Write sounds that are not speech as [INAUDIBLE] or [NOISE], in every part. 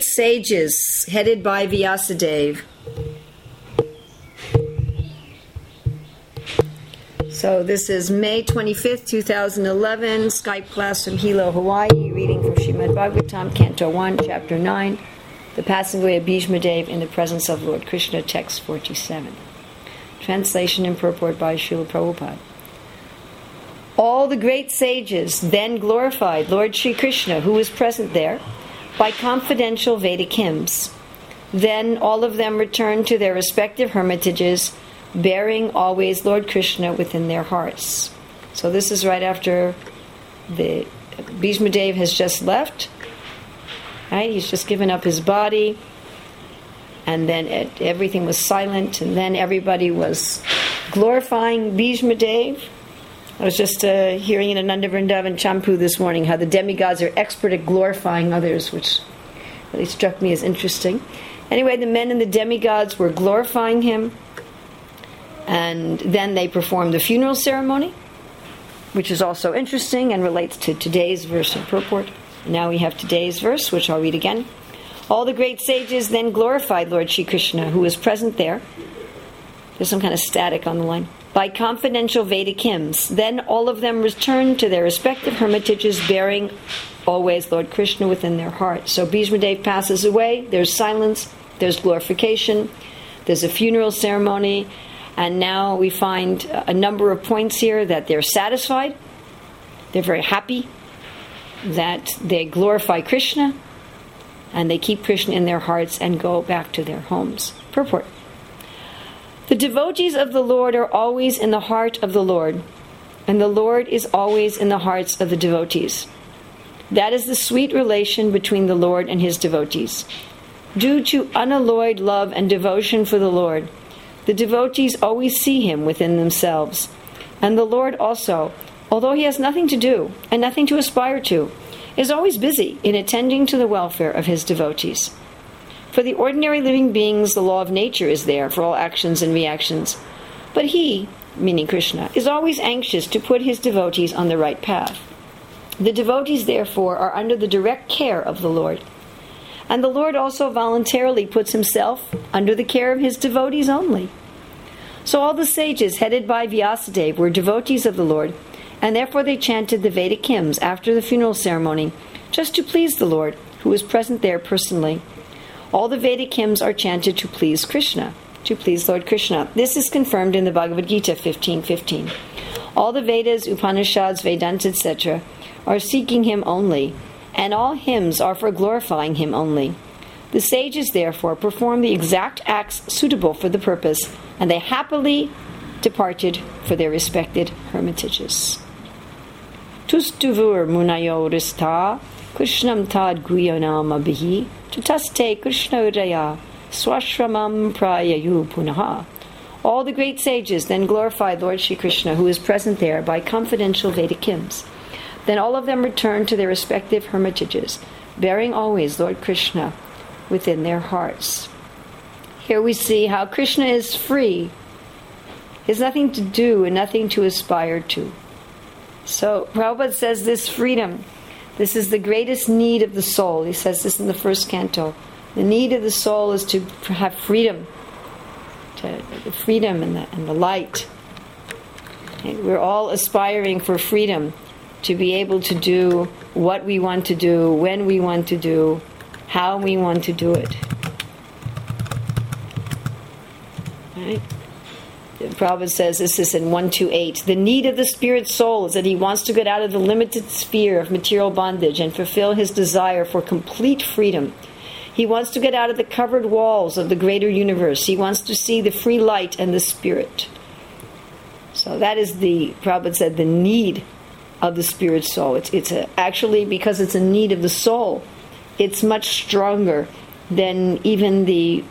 sages headed by Vyasadeva. So this is May 25th, 2011, Skype class from Hilo, Hawaii, reading from Srimad Bhagavatam, Canto 1, Chapter 9, The Passing Away of Bhishma Bhishmadev in the Presence of Lord Krishna, Text 47. Translation and purport by Srila Prabhupada. All the great sages then glorified Lord Sri Krishna, who was present there, by confidential Vedic hymns. Then all of them returned to their respective hermitages, bearing always Lord Krishna within their hearts. So this is right after the Bhishmadev has just left. Right? He's just given up his body, and then it, everything was silent, and then everybody was glorifying Bhishmadev. I was just uh, hearing in Ananda Vrindavan Champu this morning how the demigods are expert at glorifying others, which really struck me as interesting. Anyway, the men and the demigods were glorifying him, and then they performed the funeral ceremony, which is also interesting and relates to today's verse of purport. Now we have today's verse, which I'll read again. All the great sages then glorified Lord Shri Krishna, who was present there. There's some kind of static on the line by confidential Vedic hymns. Then all of them returned to their respective hermitages, bearing always Lord Krishna within their hearts. So Bhishmadev passes away, there's silence, there's glorification, there's a funeral ceremony, and now we find a number of points here that they're satisfied, they're very happy, that they glorify Krishna, and they keep Krishna in their hearts and go back to their homes. Purport. The devotees of the Lord are always in the heart of the Lord, and the Lord is always in the hearts of the devotees. That is the sweet relation between the Lord and his devotees. Due to unalloyed love and devotion for the Lord, the devotees always see him within themselves. And the Lord also, although he has nothing to do and nothing to aspire to, is always busy in attending to the welfare of his devotees. For the ordinary living beings, the law of nature is there for all actions and reactions. But he, meaning Krishna, is always anxious to put his devotees on the right path. The devotees, therefore, are under the direct care of the Lord. And the Lord also voluntarily puts himself under the care of his devotees only. So all the sages headed by Vyasadeva were devotees of the Lord, and therefore they chanted the Vedic hymns after the funeral ceremony, just to please the Lord, who was present there personally. All the Vedic hymns are chanted to please Krishna, to please Lord Krishna. This is confirmed in the Bhagavad Gita 15:15. All the Vedas, Upanishads, Vedanta, etc., are seeking him only, and all hymns are for glorifying him only. The sages, therefore, performed the exact acts suitable for the purpose, and they happily departed for their respected hermitages. Tustuvur munayorista Krishnam tad guyanama bihi Tutaste Krishna Udaya Swashramam Prayayu Punaha. All the great sages then glorified Lord Shri Krishna, who is present there, by confidential Vedic hymns. Then all of them returned to their respective hermitages, bearing always Lord Krishna within their hearts. Here we see how Krishna is free. Has nothing to do and nothing to aspire to. So Prabhupada says this freedom this is the greatest need of the soul. He says this in the first canto. The need of the soul is to have freedom, to the freedom and the, and the light. And we're all aspiring for freedom to be able to do what we want to do, when we want to do, how we want to do it. Right? Prabhupada says this is in 128. The need of the spirit soul is that he wants to get out of the limited sphere of material bondage and fulfill his desire for complete freedom. He wants to get out of the covered walls of the greater universe. He wants to see the free light and the spirit. So that is the, Prabhupada said, the need of the spirit soul. It's, it's a, actually, because it's a need of the soul, it's much stronger than even the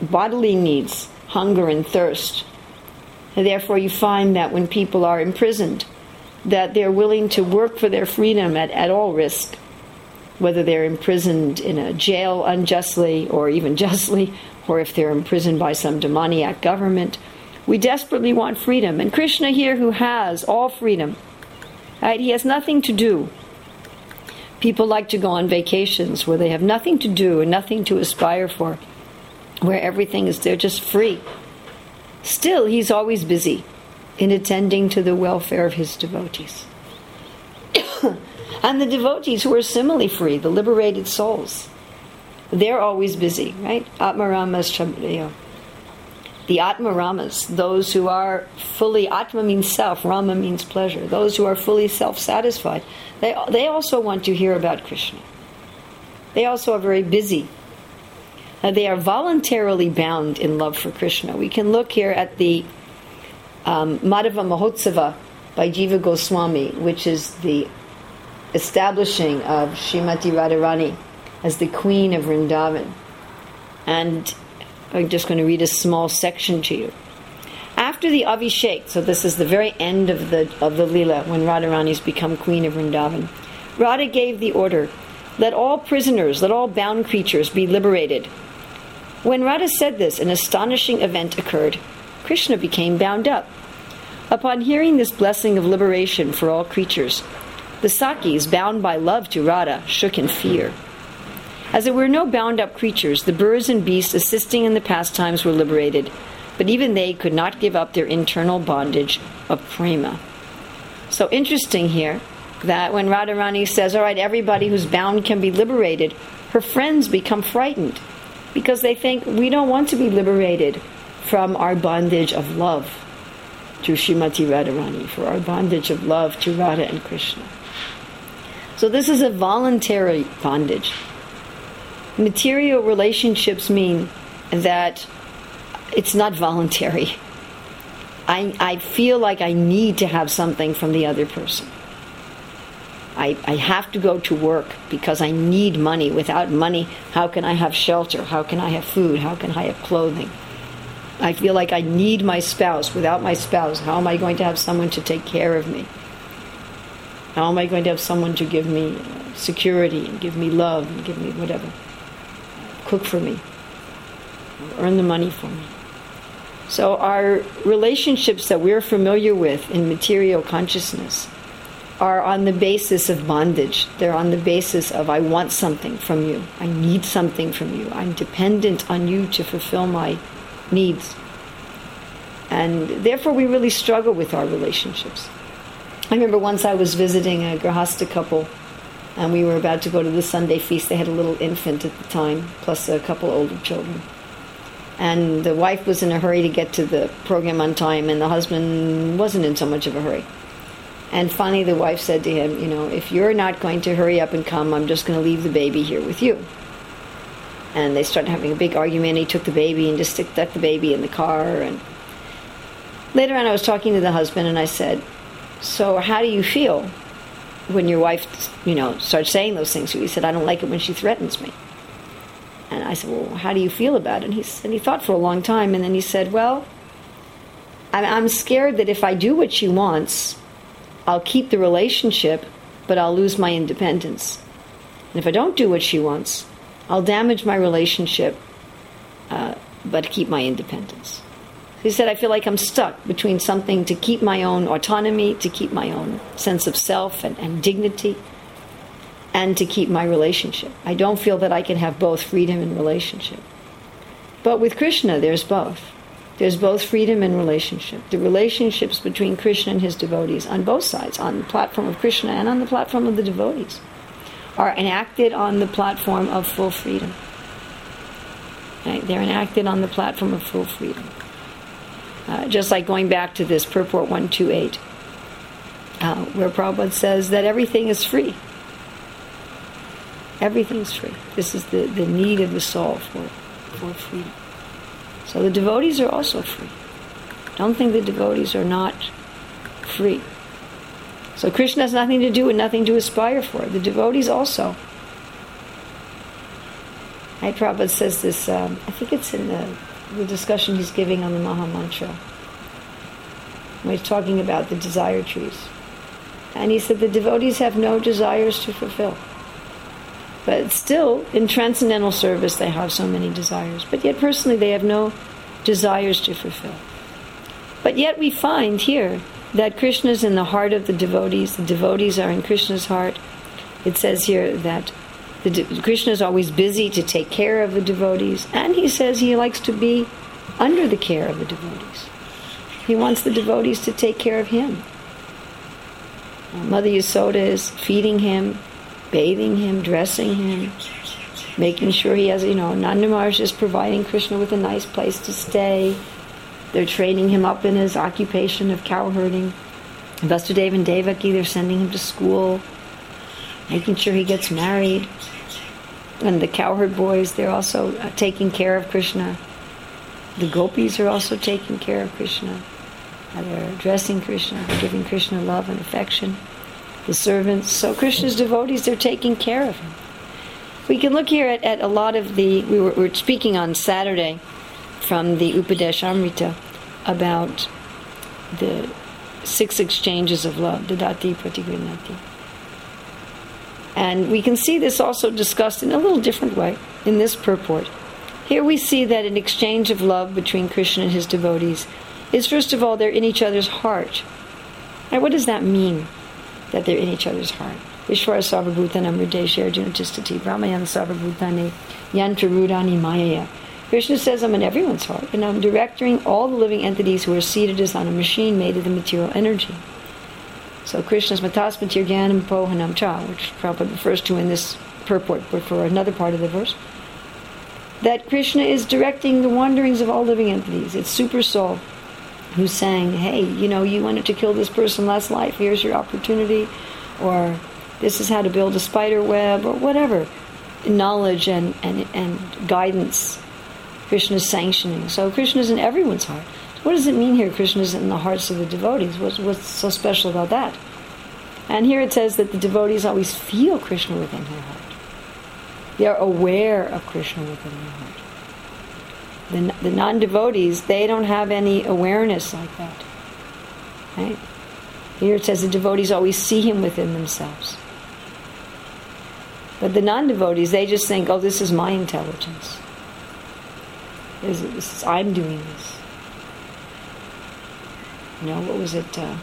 bodily needs, hunger and thirst. And therefore, you find that when people are imprisoned, that they're willing to work for their freedom at, at all risk, whether they're imprisoned in a jail unjustly or even [LAUGHS] justly, or if they're imprisoned by some demoniac government. We desperately want freedom. And Krishna here, who has all freedom, right, he has nothing to do. People like to go on vacations where they have nothing to do and nothing to aspire for, where everything is they're just free. Still, he's always busy in attending to the welfare of his devotees. [COUGHS] and the devotees who are similarly free, the liberated souls, they're always busy, right? Atmaramas Chabriyo. The Atmaramas, those who are fully, Atma means self, Rama means pleasure, those who are fully self satisfied, they, they also want to hear about Krishna. They also are very busy. Uh, they are voluntarily bound in love for Krishna. We can look here at the um, Madhava Mahotsava by Jiva Goswami, which is the establishing of Srimati Radharani as the queen of Vrindavan. And I'm just going to read a small section to you. After the Avishek, so this is the very end of the of the Lila when Radharani's become queen of Vrindavan, Radha gave the order, let all prisoners, let all bound creatures be liberated. When Radha said this, an astonishing event occurred. Krishna became bound up. Upon hearing this blessing of liberation for all creatures, the Sakhis, bound by love to Radha, shook in fear. As there were no bound up creatures, the birds and beasts assisting in the pastimes were liberated, but even they could not give up their internal bondage of prema. So interesting here that when Radharani says, All right, everybody who's bound can be liberated, her friends become frightened because they think we don't want to be liberated from our bondage of love to Srimati Radharani, for our bondage of love to Radha and Krishna. So this is a voluntary bondage. Material relationships mean that it's not voluntary. I, I feel like I need to have something from the other person. I, I have to go to work because I need money. Without money, how can I have shelter? How can I have food? How can I have clothing? I feel like I need my spouse. Without my spouse, how am I going to have someone to take care of me? How am I going to have someone to give me security and give me love and give me whatever? Cook for me, earn the money for me. So, our relationships that we're familiar with in material consciousness are on the basis of bondage. They're on the basis of, I want something from you. I need something from you. I'm dependent on you to fulfill my needs. And therefore, we really struggle with our relationships. I remember once I was visiting a Grahasta couple, and we were about to go to the Sunday feast. They had a little infant at the time, plus a couple older children. And the wife was in a hurry to get to the program on time, and the husband wasn't in so much of a hurry. And finally, the wife said to him, You know, if you're not going to hurry up and come, I'm just going to leave the baby here with you and they started having a big argument. He took the baby and just stuck the baby in the car. And later on, I was talking to the husband, and I said, "So, how do you feel when your wife, you know, starts saying those things?" to you? He said, "I don't like it when she threatens me." And I said, "Well, how do you feel about it?" And he and he thought for a long time, and then he said, "Well, I'm scared that if I do what she wants, I'll keep the relationship, but I'll lose my independence. And if I don't do what she wants." I'll damage my relationship, uh, but keep my independence. He said, I feel like I'm stuck between something to keep my own autonomy, to keep my own sense of self and, and dignity, and to keep my relationship. I don't feel that I can have both freedom and relationship. But with Krishna, there's both. There's both freedom and relationship. The relationships between Krishna and his devotees on both sides, on the platform of Krishna and on the platform of the devotees are enacted on the platform of full freedom. Right? They're enacted on the platform of full freedom. Uh, just like going back to this purport 128, uh, where Prabhupada says that everything is free. Everything is free. This is the, the need of the soul for, for freedom. So the devotees are also free. Don't think the devotees are not free. So Krishna has nothing to do and nothing to aspire for. The devotees also. Hey, Prabhupada says this, um, I think it's in the, the discussion he's giving on the Maha Mantra. When he's talking about the desire trees. And he said the devotees have no desires to fulfill. But still, in transcendental service, they have so many desires. But yet, personally, they have no desires to fulfill. But yet, we find here that Krishna is in the heart of the devotees, the devotees are in Krishna's heart, it says here that de- Krishna is always busy to take care of the devotees, and he says he likes to be under the care of the devotees. He wants the devotees to take care of him. Mother Yasoda is feeding him, bathing him, dressing him, making sure he has, you know, Nanda Maharaj is providing Krishna with a nice place to stay. They're training him up in his occupation of cowherding. Vasudeva and Devaki, they're sending him to school, making sure he gets married. And the cowherd boys, they're also uh, taking care of Krishna. The gopis are also taking care of Krishna. They're addressing Krishna, giving Krishna love and affection. The servants, so Krishna's devotees, they're taking care of him. We can look here at, at a lot of the, we were, we were speaking on Saturday from the Upadesh Amrita about the six exchanges of love, Dadati Pratigrinati. And we can see this also discussed in a little different way in this purport. Here we see that an exchange of love between Krishna and his devotees is, first of all, they're in each other's heart. And what does that mean, that they're in each other's heart? Vishwara Sarvabhutanam Ridesha Arjuna Tistati Brahmayan Sarvabhutani Yantra Rudani. Krishna says, I'm in everyone's heart, and I'm directing all the living entities who are seated as on a machine made of the material energy. So Krishna's Matasmatir Gyanam Pohanam Cha, which Prabhupada refers to in this purport, but for another part of the verse, that Krishna is directing the wanderings of all living entities. It's Super Soul who's saying, hey, you know, you wanted to kill this person last life, here's your opportunity, or this is how to build a spider web, or whatever. Knowledge and, and, and guidance Krishna's sanctioning. So Krishna's in everyone's heart. What does it mean here, Krishna's in the hearts of the devotees? What's, what's so special about that? And here it says that the devotees always feel Krishna within their heart. They are aware of Krishna within their heart. The, the non devotees, they don't have any awareness like that. Right? Here it says the devotees always see him within themselves. But the non devotees, they just think, oh, this is my intelligence. This is, this is, I'm doing this. You know, what was it? Uh,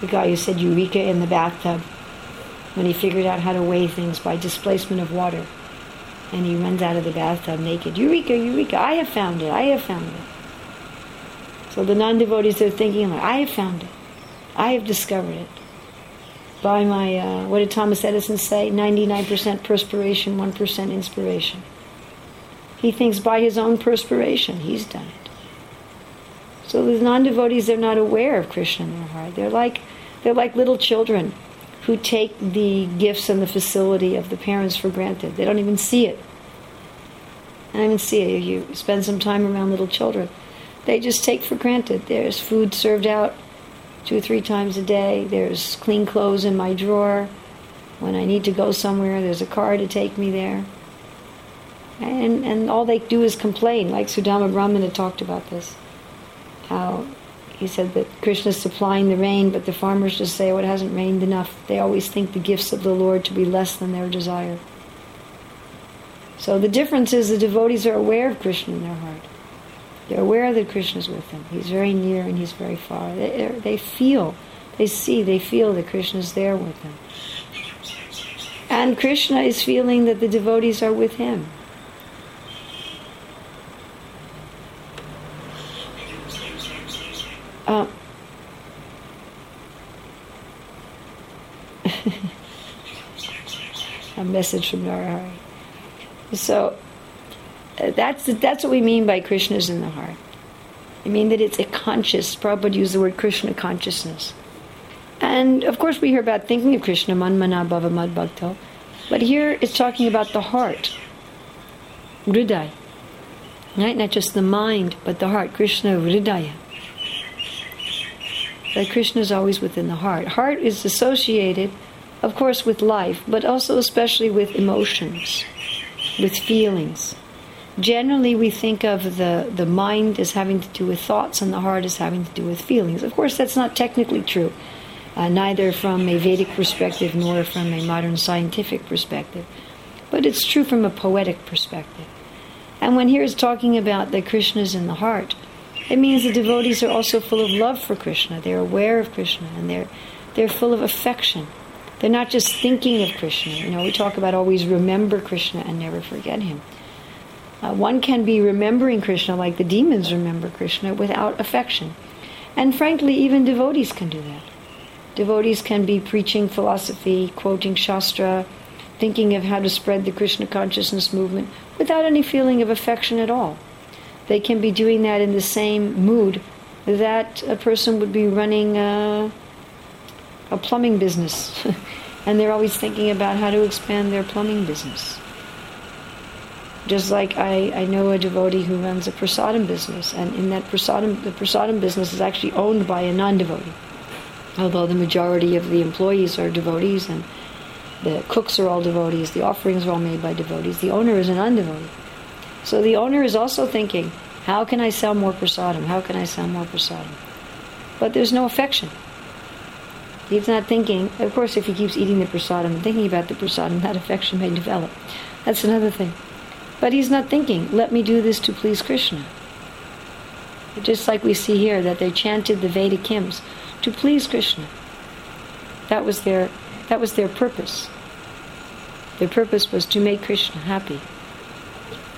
the guy who said Eureka in the bathtub when he figured out how to weigh things by displacement of water. And he runs out of the bathtub naked. Eureka, Eureka, I have found it, I have found it. So the non devotees are thinking, like, I have found it, I have discovered it. By my, uh, what did Thomas Edison say? 99% perspiration, 1% inspiration. He thinks by his own perspiration, he's done it. So the non-devotees, they're not aware of Krishna in their heart. They're like, they're like little children who take the gifts and the facility of the parents for granted. They don't even see it. I don't even see it. You spend some time around little children. They just take for granted. There's food served out two or three times a day. There's clean clothes in my drawer. When I need to go somewhere, there's a car to take me there. And, and all they do is complain, like Sudama Brahman had talked about this how he said that Krishna is supplying the rain, but the farmers just say, oh, it hasn't rained enough. They always think the gifts of the Lord to be less than their desire. So the difference is the devotees are aware of Krishna in their heart. They're aware that Krishna is with them. He's very near and he's very far. They, they feel, they see, they feel that Krishna is there with them. And Krishna is feeling that the devotees are with him. Uh, [LAUGHS] a message from Narahari. So uh, that's that's what we mean by Krishna's in the heart. I mean that it's a conscious. Prabhupada used the word Krishna consciousness, and of course we hear about thinking of Krishna manmana bhava mad bhakto, but here it's talking about the heart, hriday, right? Not just the mind, but the heart. Krishna hridaya that Krishna is always within the heart. Heart is associated, of course, with life, but also especially with emotions, with feelings. Generally, we think of the, the mind as having to do with thoughts and the heart as having to do with feelings. Of course, that's not technically true, uh, neither from a Vedic perspective nor from a modern scientific perspective. But it's true from a poetic perspective. And when here is talking about that Krishna is in the heart, it means the devotees are also full of love for Krishna. They're aware of Krishna and they're, they're full of affection. They're not just thinking of Krishna. You know, we talk about always remember Krishna and never forget him. Uh, one can be remembering Krishna like the demons remember Krishna without affection. And frankly, even devotees can do that. Devotees can be preaching philosophy, quoting Shastra, thinking of how to spread the Krishna consciousness movement without any feeling of affection at all. They can be doing that in the same mood that a person would be running a, a plumbing business. [LAUGHS] and they're always thinking about how to expand their plumbing business. Just like I, I know a devotee who runs a prasadam business, and in that prasadam, the prasadam business is actually owned by a non-devotee. Although the majority of the employees are devotees and the cooks are all devotees, the offerings are all made by devotees, the owner is an non-devotee. So the owner is also thinking, how can I sell more prasadam? How can I sell more prasadam? But there's no affection. He's not thinking, of course, if he keeps eating the prasadam and thinking about the prasadam, that affection may develop. That's another thing. But he's not thinking, let me do this to please Krishna. Just like we see here that they chanted the Vedic hymns to please Krishna. That was their that was their purpose. Their purpose was to make Krishna happy.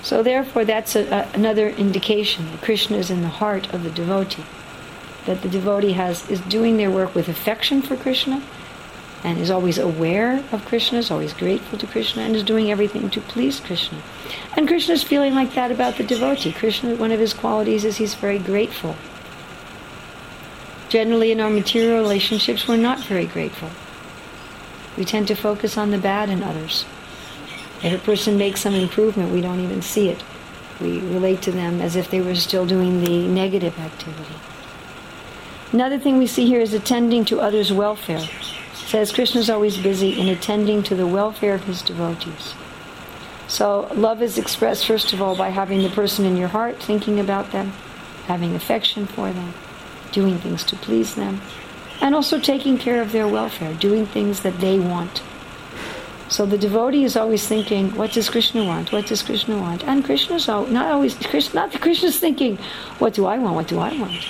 So therefore that's a, a, another indication that Krishna is in the heart of the devotee. That the devotee has is doing their work with affection for Krishna and is always aware of Krishna, is always grateful to Krishna, and is doing everything to please Krishna. And Krishna is feeling like that about the devotee. Krishna, one of his qualities is he's very grateful. Generally, in our material relationships, we're not very grateful. We tend to focus on the bad in others. If a person makes some improvement, we don't even see it. We relate to them as if they were still doing the negative activity. Another thing we see here is attending to others' welfare says Krishna is always busy in attending to the welfare of his devotees. So love is expressed first of all by having the person in your heart, thinking about them, having affection for them, doing things to please them, and also taking care of their welfare, doing things that they want. So the devotee is always thinking, what does Krishna want? What does Krishna want? And Krishna's not always, Krishna, not the Krishna's thinking, what do I want? What do I want?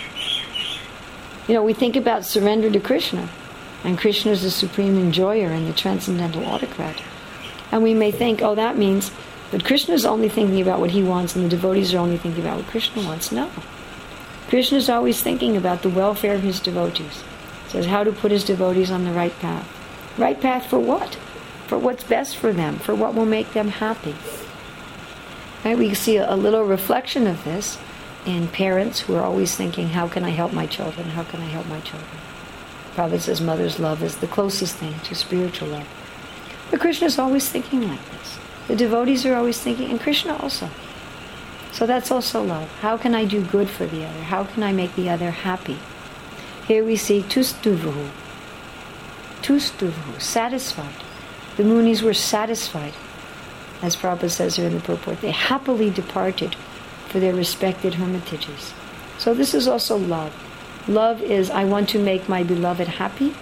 You know, we think about surrender to Krishna. And Krishna is the supreme enjoyer and the transcendental autocrat. And we may think, oh, that means that Krishna is only thinking about what he wants and the devotees are only thinking about what Krishna wants. No. Krishna is always thinking about the welfare of his devotees. He says how to put his devotees on the right path. Right path for what? For what's best for them, for what will make them happy. Right? We see a, little reflection of this in parents who are always thinking, how can I help my children? How can I help my children? Prabhupada says mother's love is the closest thing to spiritual love. But Krishna is always thinking like this. The devotees are always thinking, and Krishna also. So that's also love. How can I do good for the other? How can I make the other happy? Here we see tustuvuhu. Tustuvuhu, satisfied. The Munis were satisfied. As Prabhupada says here in the purport, they happily departed for their respected hermitages. So this is also love. Love is I want to make my beloved happy,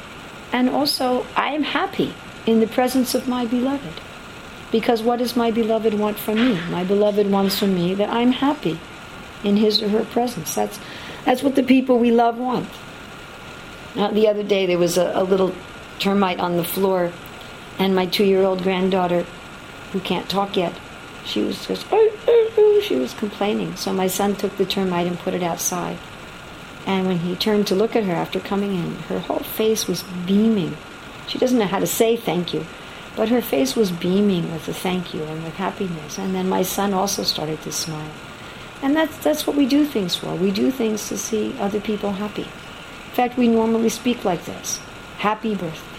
and also I am happy in the presence of my beloved. Because what does my beloved want from me? My beloved wants from me that I'm happy in his or her presence. That's, that's what the people we love want. Now, the other day there was a, a little termite on the floor, and my two year old granddaughter, who can't talk yet, she was just, oh, oh, oh, she was complaining. So my son took the termite and put it outside. And when he turned to look at her after coming in, her whole face was beaming. She doesn't know how to say thank you, but her face was beaming with the thank you and with happiness. And then my son also started to smile. And that's, that's what we do things for. We do things to see other people happy. In fact, we normally speak like this Happy birthday.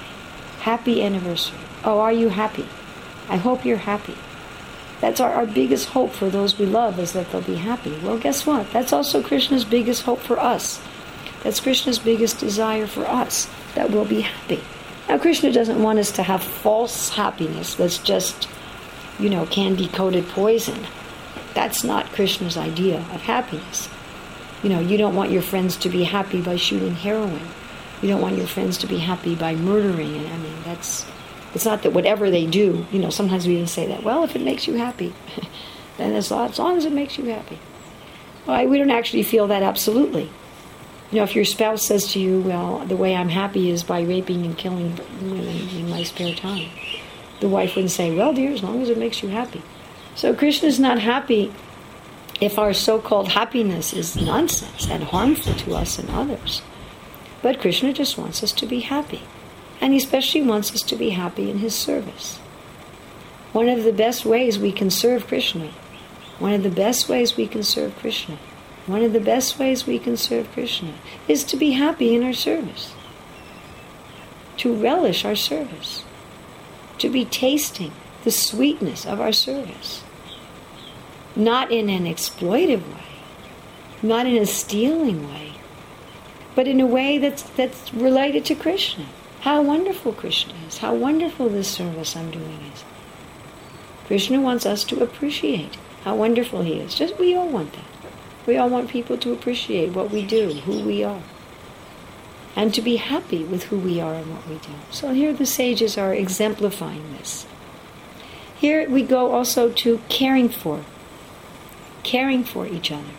Happy anniversary. Oh, are you happy? I hope you're happy. That's our, our biggest hope for those we love is that they'll be happy. Well, guess what? That's also Krishna's biggest hope for us. That's Krishna's biggest desire for us, that we'll be happy. Now, Krishna doesn't want us to have false happiness that's just, you know, candy coated poison. That's not Krishna's idea of happiness. You know, you don't want your friends to be happy by shooting heroin. You don't want your friends to be happy by murdering. I mean, that's it's not that whatever they do, you know, sometimes we even say that, well, if it makes you happy, [LAUGHS] then as long, as long as it makes you happy. Well, we don't actually feel that absolutely. You know, if your spouse says to you, well, the way I'm happy is by raping and killing women in my spare time, the wife wouldn't say, well, dear, as long as it makes you happy. So Krishna is not happy if our so called happiness is nonsense and harmful to us and others. But Krishna just wants us to be happy. And he especially wants us to be happy in his service. One of the best ways we can serve Krishna, one of the best ways we can serve Krishna one of the best ways we can serve Krishna is to be happy in our service, to relish our service, to be tasting the sweetness of our service. Not in an exploitive way, not in a stealing way, but in a way that's, that's related to Krishna. How wonderful Krishna is, how wonderful this service I'm doing is. Krishna wants us to appreciate how wonderful he is. Just we all want that. We all want people to appreciate what we do, who we are, and to be happy with who we are and what we do. So here the sages are exemplifying this. Here we go also to caring for, caring for each other.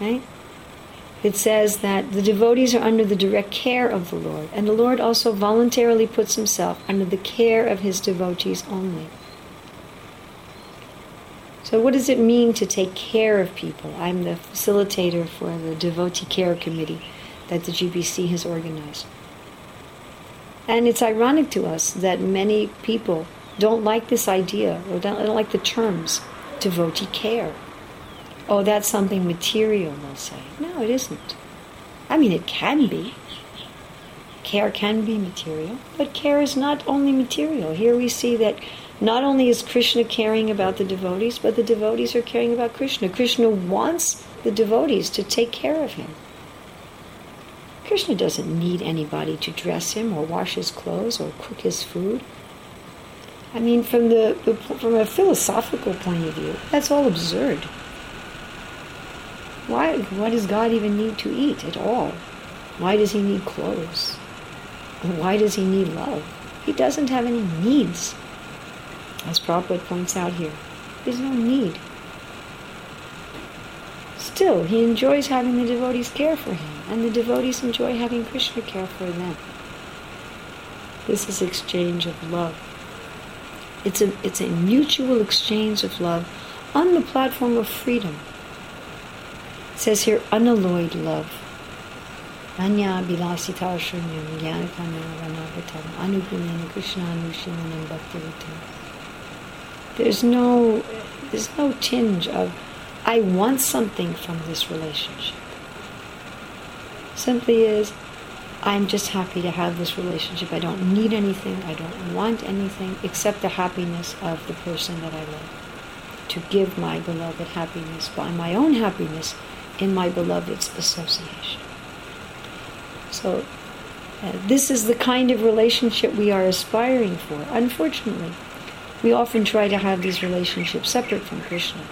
Right? It says that the devotees are under the direct care of the Lord, and the Lord also voluntarily puts himself under the care of his devotees only. So, what does it mean to take care of people? I'm the facilitator for the Devotee Care Committee that the GBC has organized. And it's ironic to us that many people don't like this idea or don't, like the terms devotee care. Oh, that's something material, they'll say. No, it isn't. I mean, it can be. Care can be material, but care is not only material. Here we see that not only is Krishna caring about the devotees, but the devotees are caring about Krishna. Krishna wants the devotees to take care of him. Krishna doesn't need anybody to dress him or wash his clothes or cook his food. I mean, from the, from a philosophical point of view, that's all absurd. Why, why does God even need to eat at all? Why does he need clothes? Why does he need love? He doesn't have any needs as Prabhupada points out here. There's no need. Still, he enjoys having the devotees care for him, and the devotees enjoy having Krishna care for them. This is exchange of love. It's a, it's a mutual exchange of love on the platform of freedom. Says here, unalloyed love. Anya bilasita shunyam krishna. There's no, there's no tinge of, I want something from this relationship. Simply is, I'm just happy to have this relationship. I don't need anything. I don't want anything except the happiness of the person that I love. To give my beloved happiness by my own happiness in my beloved's association. So, uh, this is the kind of relationship we are aspiring for. Unfortunately, we often try to have these relationships separate from Krishna,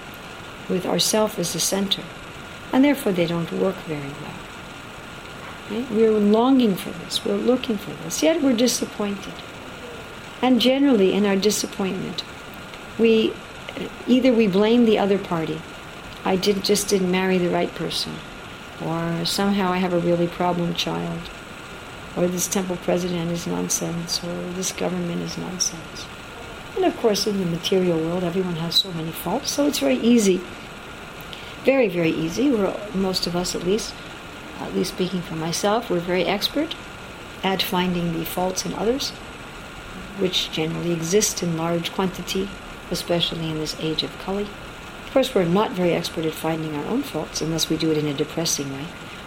with ourself as the center, and therefore they don't work very well. We're longing for this, we're looking for this, yet we're disappointed. And generally, in our disappointment, we either we blame the other party. I did just didn't marry the right person, or somehow I have a really problem child, or this temple president is nonsense, or this government is nonsense. And of course, in the material world, everyone has so many faults, so it's very easy. Very, very easy. We're, most of us, at least, at least speaking for myself, we're very expert at finding the faults in others, which generally exist in large quantity, especially in this age of Kali. Of course, we're not very expert at finding our own faults unless we do it in a depressing way.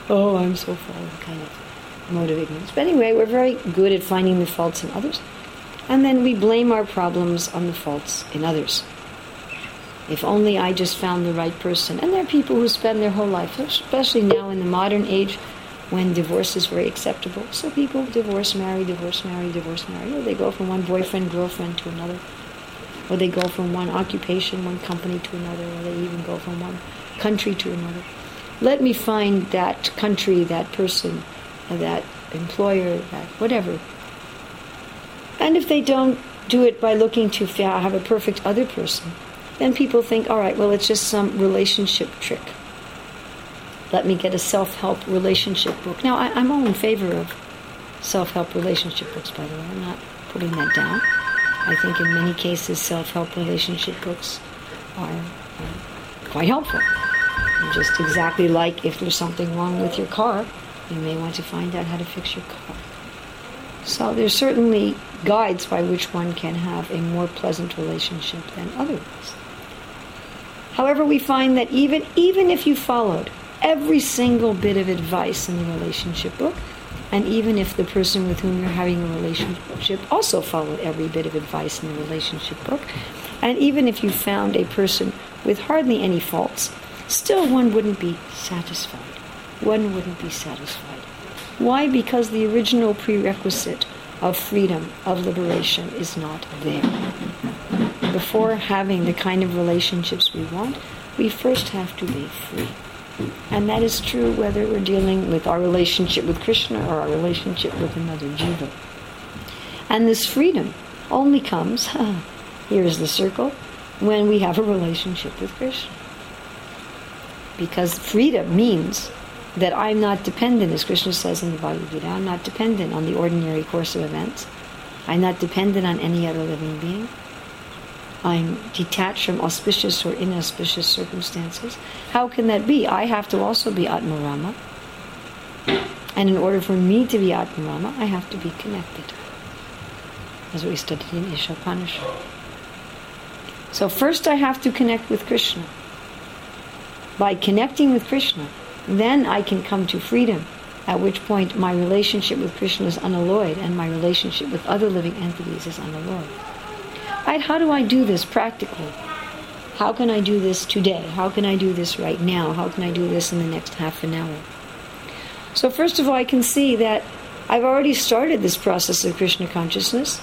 Oh, I'm so fallen, kind of mode of ignorance. But anyway, we're very good at finding the faults in others and then we blame our problems on the faults in others. If only I just found the right person. And there are people who spend their whole life, especially now in the modern age when divorce is very acceptable. So people divorce, marry, divorce, marry, divorce, marry. Or they go from one boyfriend, girlfriend to another. Or they go from one occupation, one company to another. Or they even go from one country to another. Let me find that country, that person, that employer, that whatever and if they don't do it by looking to have a perfect other person, then people think, all right, well, it's just some relationship trick. let me get a self help relationship book. Now, I, am all in favor of self help relationship books, by the way. I'm not putting that down. I think in many cases, self help relationship books are, quite helpful. And just exactly like if there's something wrong with your car, you may want to find out how to fix your car. So there's certainly guides by which one can have a more pleasant relationship than otherwise. However, we find that even even if you followed every single bit of advice in the relationship book, and even if the person with whom you're having a relationship also followed every bit of advice in the relationship book, and even if you found a person with hardly any faults, still one wouldn't be satisfied. One wouldn't be satisfied. Why? Because the original prerequisite of freedom, of liberation, is not there. Before having the kind of relationships we want, we first have to be free. And that is true whether we're dealing with our relationship with Krishna or our relationship with another jiva. And this freedom only comes, [LAUGHS] here's the circle, when we have a relationship with Krishna. Because freedom means that I'm not dependent, as Krishna says in the Bhagavad Gita, I'm not dependent on the ordinary course of events. I'm not dependent on any other living being. I'm detached from auspicious or inauspicious circumstances. How can that be? I have to also be Atmarama. And in order for me to be Atmarama, I have to be connected. As we studied in Ishopanishad. So first I have to connect with Krishna. By connecting with Krishna, then I can come to freedom, at which point my relationship with Krishna is unalloyed and my relationship with other living entities is unalloyed. Right, how do I do this practically? How can I do this today? How can I do this right now? How can I do this in the next half an hour? So, first of all, I can see that I've already started this process of Krishna consciousness.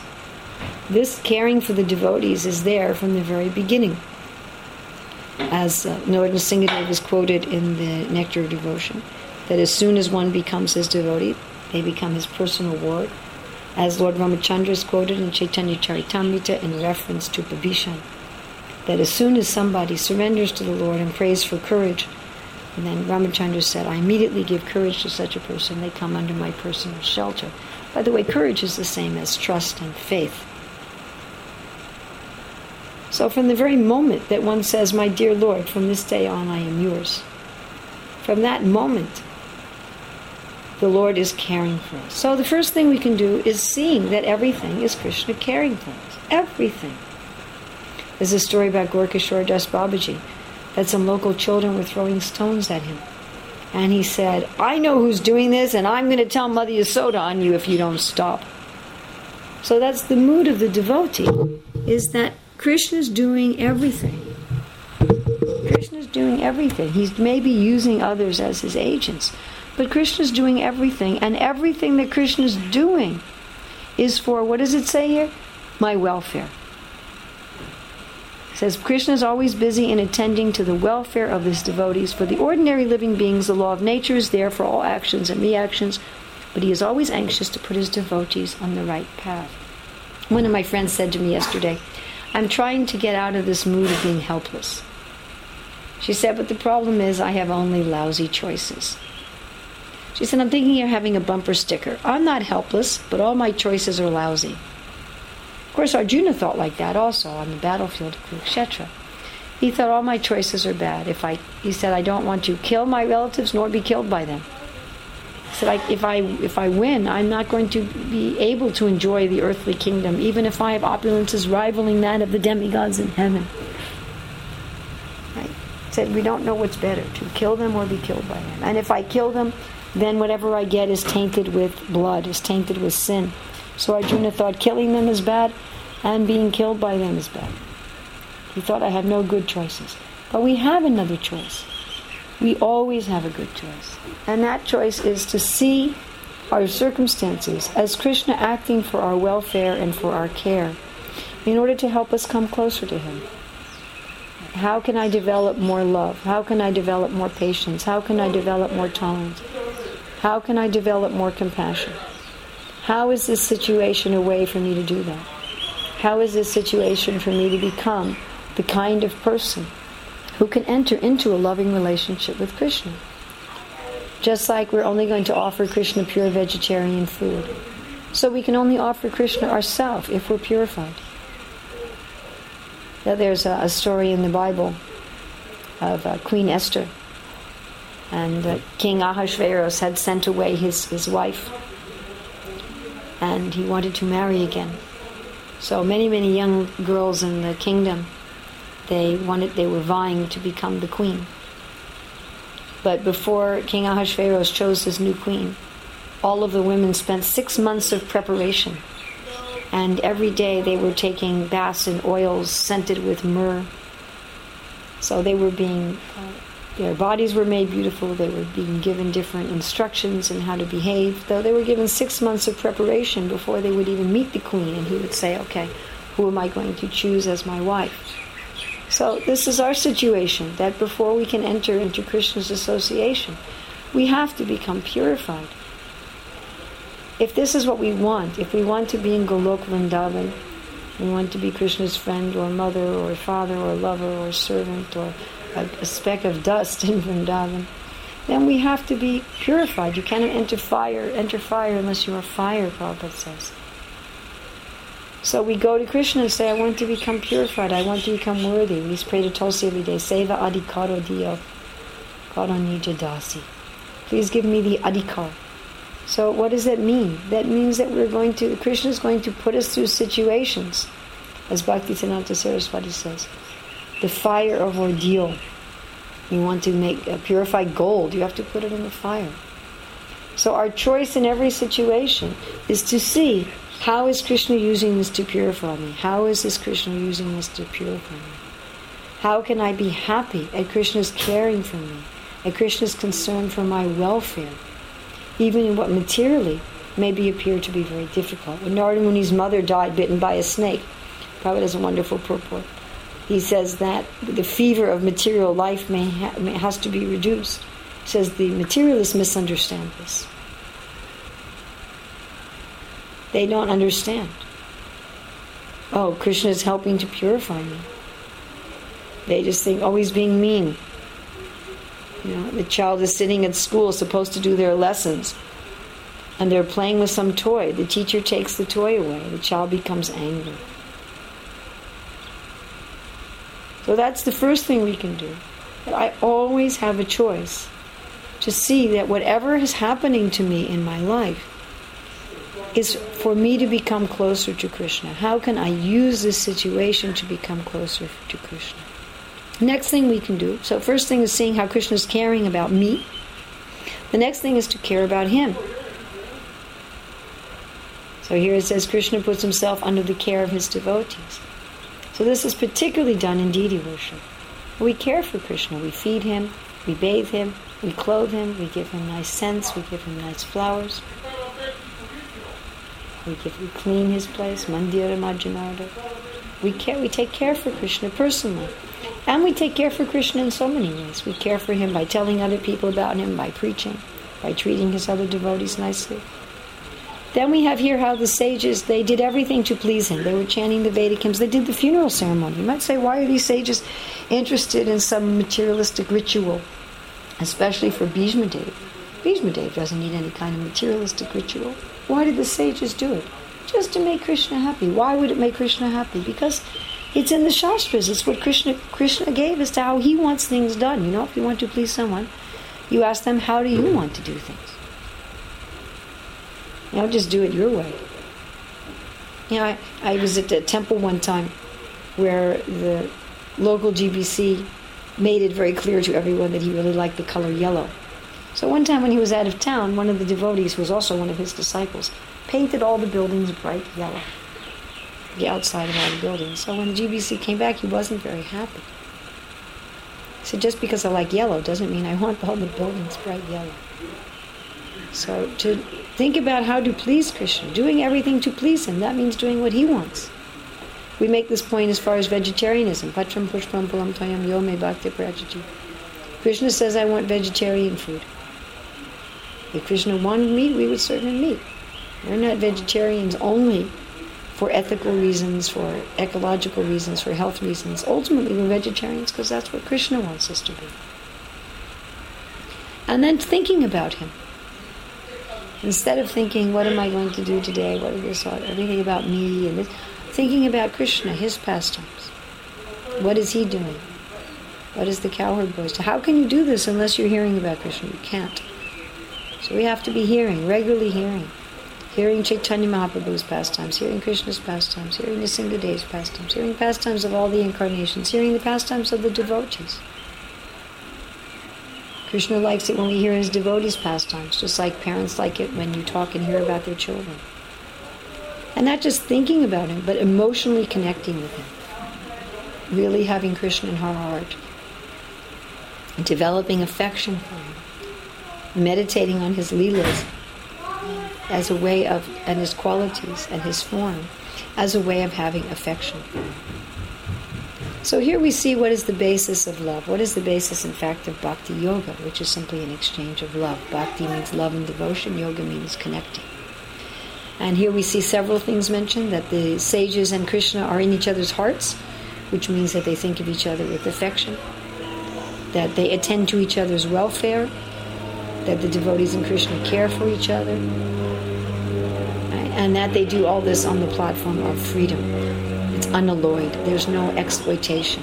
This caring for the devotees is there from the very beginning. As uh, Narottam Singhadev is quoted in the Nectar of Devotion, that as soon as one becomes his devotee, they become his personal ward as Lord Ramachandra is quoted in Chaitanya Charitamrita in reference to Vibhishan, that as soon as somebody surrenders to the Lord and prays for courage, and then Ramachandra said, I immediately give courage to such a person, they come under my personal shelter. By the way, courage is the same as trust and faith. So, from the very moment that one says, My dear Lord, from this day on I am yours, from that moment, the Lord is caring for us. So the first thing we can do is seeing that everything is Krishna caring for us. Everything. There's a story about Gaurkishore Das Babaji that some local children were throwing stones at him. And he said, I know who's doing this, and I'm going to tell Mother Yasoda on you if you don't stop. So that's the mood of the devotee, is that Krishna's doing everything. Krishna's doing everything. He's maybe using others as his agents, but Krishna's doing everything, and everything that Krishna's doing is for, what does it say here? My welfare. It says Krishna is always busy in attending to the welfare of his devotees. For the ordinary living beings, the law of nature is there for all actions and reactions, but he is always anxious to put his devotees on the right path. One of my friends said to me yesterday, I'm trying to get out of this mood of being helpless. She said, but the problem is I have only lousy choices. She said, I'm thinking of having a bumper sticker. I'm not helpless, but all my choices are lousy. Of course, Arjuna thought like that also on the battlefield of Kurukshetra. He thought all my choices are bad. If I, he said, I don't want to kill my relatives nor be killed by them. He said, if I if I win, I'm not going to be able to enjoy the earthly kingdom, even if I have opulences rivaling that of the demigods in heaven. Right? He said, we don't know what's better, to kill them or be killed by them. And if I kill them, then whatever I get is tainted with blood, is tainted with sin. So Arjuna thought killing them is bad and being killed by them is bad. He thought I have no good choices. But we have another choice. We always have a good choice. And that choice is to see our circumstances as Krishna acting for our welfare and for our care in order to help us come closer to Him. How can I develop more love? How can I develop more patience? How can I develop more tolerance? How can I develop more compassion? How is this situation a way for me to do that? How is this situation for me to become the kind of person who can enter into a loving relationship with Krishna? Just like we're only going to offer Krishna pure vegetarian food. So we can only offer Krishna ourselves if we're purified. There's a, a story in the Bible of uh, Queen Esther. And uh, King Ahasuerus had sent away his, his wife. And he wanted to marry again. So many, many young girls in the kingdom, they wanted, they were vying to become the queen. But before King Ahasuerus chose his new queen, all of the women spent six months of preparation. And every day they were taking baths in oils scented with myrrh. So they were being, uh, their bodies were made beautiful, they were being given different instructions in how to behave, though they were given six months of preparation before they would even meet the queen, and he would say, okay, who am I going to choose as my wife? So this is our situation, that before we can enter into Krishna's association, we have to become purified if this is what we want, if we want to be in Golok Vrindavan, we want to be Krishna's friend or mother or father or lover or servant or a, a speck of dust [LAUGHS] in Vrindavan, then we have to be purified. You cannot enter fire, enter fire unless you are fire, Prabhupada says. So we go to Krishna and say, I want to become purified, I want to become worthy. We pray to Tulsi every day, Seva Adhikaro Dio, Karanija Dasi. Please give me the Adhikar, so what does that mean? That means that we're going to, Krishna is going to put us through situations, as Bhakti Bhaktisiddhanta Saraswati says. The fire of ordeal. You want to make uh, purified gold, you have to put it in the fire. So our choice in every situation is to see how is Krishna using this to purify me? How is this Krishna using this to purify me? How can I be happy at Krishna's caring for me, at Krishna's concern for my welfare? Even in what materially maybe appear to be very difficult. When Narada Muni's mother died bitten by a snake, Prabhupada has a wonderful purport. He says that the fever of material life may, ha- may has to be reduced. He says the materialists misunderstand this. They don't understand. Oh, Krishna is helping to purify me. They just think, oh, he's being mean. You know, the child is sitting at school, supposed to do their lessons, and they're playing with some toy. The teacher takes the toy away. The child becomes angry. So that's the first thing we can do. I always have a choice to see that whatever is happening to me in my life is for me to become closer to Krishna. How can I use this situation to become closer to Krishna? Next thing we can do so, first thing is seeing how Krishna is caring about me. The next thing is to care about him. So here it says Krishna puts himself under the care of his devotees. So this is particularly done in deity worship. We care for Krishna. We feed him, we bathe him, we clothe him, we give him nice scents, we give him nice flowers. We give we clean his place, mandira majjanarda. We care we take care for Krishna personally. And we take care for Krishna in so many ways. We care for him by telling other people about him, by preaching, by treating his other devotees nicely. Then we have here how the sages, they did everything to please him. They were chanting the Vedic hymns. They did the funeral ceremony. You might say, why are these sages interested in some materialistic ritual, especially for Bhishma Dev? Bhishma Dev doesn't need any kind of materialistic ritual. Why did the sages do it? Just to make Krishna happy. Why would it make Krishna happy? Because it's in the Shastras. It's what Krishna Krishna gave as to how he wants things done. You know, if you want to please someone, you ask them, how do you mm. want to do things? You know, just do it your way. You know, I, I was at a temple one time where the local GBC made it very clear to everyone that he really liked the color yellow. So one time when he was out of town, one of the devotees, who was also one of his disciples, painted all the buildings bright yellow the outside of all the buildings. So when the GBC came back, he wasn't very happy. He said, just because I like yellow doesn't mean I want all the buildings bright yellow. So to think about how to please Krishna, doing everything to please him, that means doing what he wants. We make this point as far as vegetarianism. Patram pushpam phalam toyam yome bhakti prajati. Krishna says, I want vegetarian food. If Krishna wanted meat, we would serve him meat. We're not vegetarians only for ethical reasons, for ecological reasons, for health reasons. Ultimately, we're vegetarians because that's what Krishna wants us to be. And then thinking about Him. Instead of thinking, what am I going to do today? What is this? Everything about me and this. Thinking about Krishna, his pastimes. What is he doing? What is the cowherd boys? How can you do this unless you're hearing about Krishna? You can't. So we have to be hearing, regularly hearing. Hearing Chaitanya Mahaprabhu's pastimes, hearing Krishna's pastimes, hearing Nrsimhadeva's pastimes, hearing pastimes of all the incarnations, hearing the pastimes of the devotees. Krishna likes it when we hear his devotees' pastimes, just like parents like it when you talk and hear about their children. And not just thinking about him, but emotionally connecting with him. Really having Krishna in our heart. Developing affection for him. Meditating on his leelas as a way of, and his qualities and his form, as a way of having affection. So here we see what is the basis of love. What is the basis, in fact, of bhakti yoga, which is simply an exchange of love. Bhakti means love and devotion, yoga means connecting. And here we see several things mentioned that the sages and Krishna are in each other's hearts, which means that they think of each other with affection, that they attend to each other's welfare, that the devotees and Krishna care for each other, and that they do all this on the platform of freedom It's unalloyed. There's no exploitation.